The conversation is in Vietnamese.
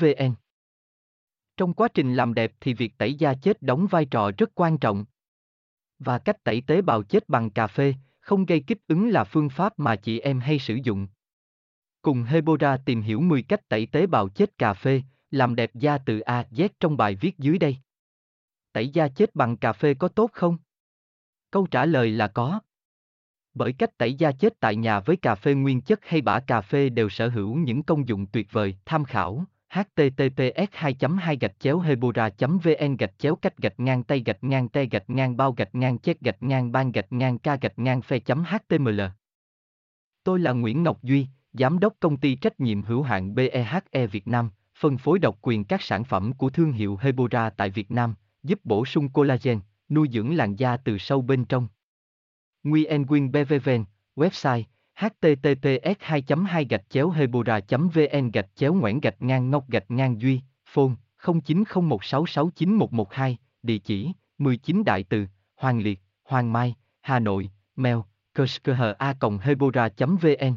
vn trong quá trình làm đẹp thì việc tẩy da chết đóng vai trò rất quan trọng và cách tẩy tế bào chết bằng cà phê không gây kích ứng là phương pháp mà chị em hay sử dụng Cùng Hebora tìm hiểu 10 cách tẩy tế bào chết cà phê, làm đẹp da từ A Z trong bài viết dưới đây. Tẩy da chết bằng cà phê có tốt không? Câu trả lời là có. Bởi cách tẩy da chết tại nhà với cà phê nguyên chất hay bã cà phê đều sở hữu những công dụng tuyệt vời. Tham khảo https 2 2 gạch chéo hebora vn gạch chéo cách gạch ngang tay gạch ngang tay gạch ngang bao gạch ngang chết gạch ngang ban gạch ngang ca gạch ngang phe html Tôi là Nguyễn Ngọc Duy, Giám đốc công ty trách nhiệm hữu hạn BEHE Việt Nam, phân phối độc quyền các sản phẩm của thương hiệu Hebora tại Việt Nam, giúp bổ sung collagen, nuôi dưỡng làn da từ sâu bên trong. Nguyen Quyên BVVN, website https 2 2 gạch chéo hebora vn gạch chéo ngoãn gạch ngang ngọc gạch ngang duy phone 0901669112 địa chỉ 19 đại từ hoàng liệt hoàng mai hà nội mail kerskha hebora vn.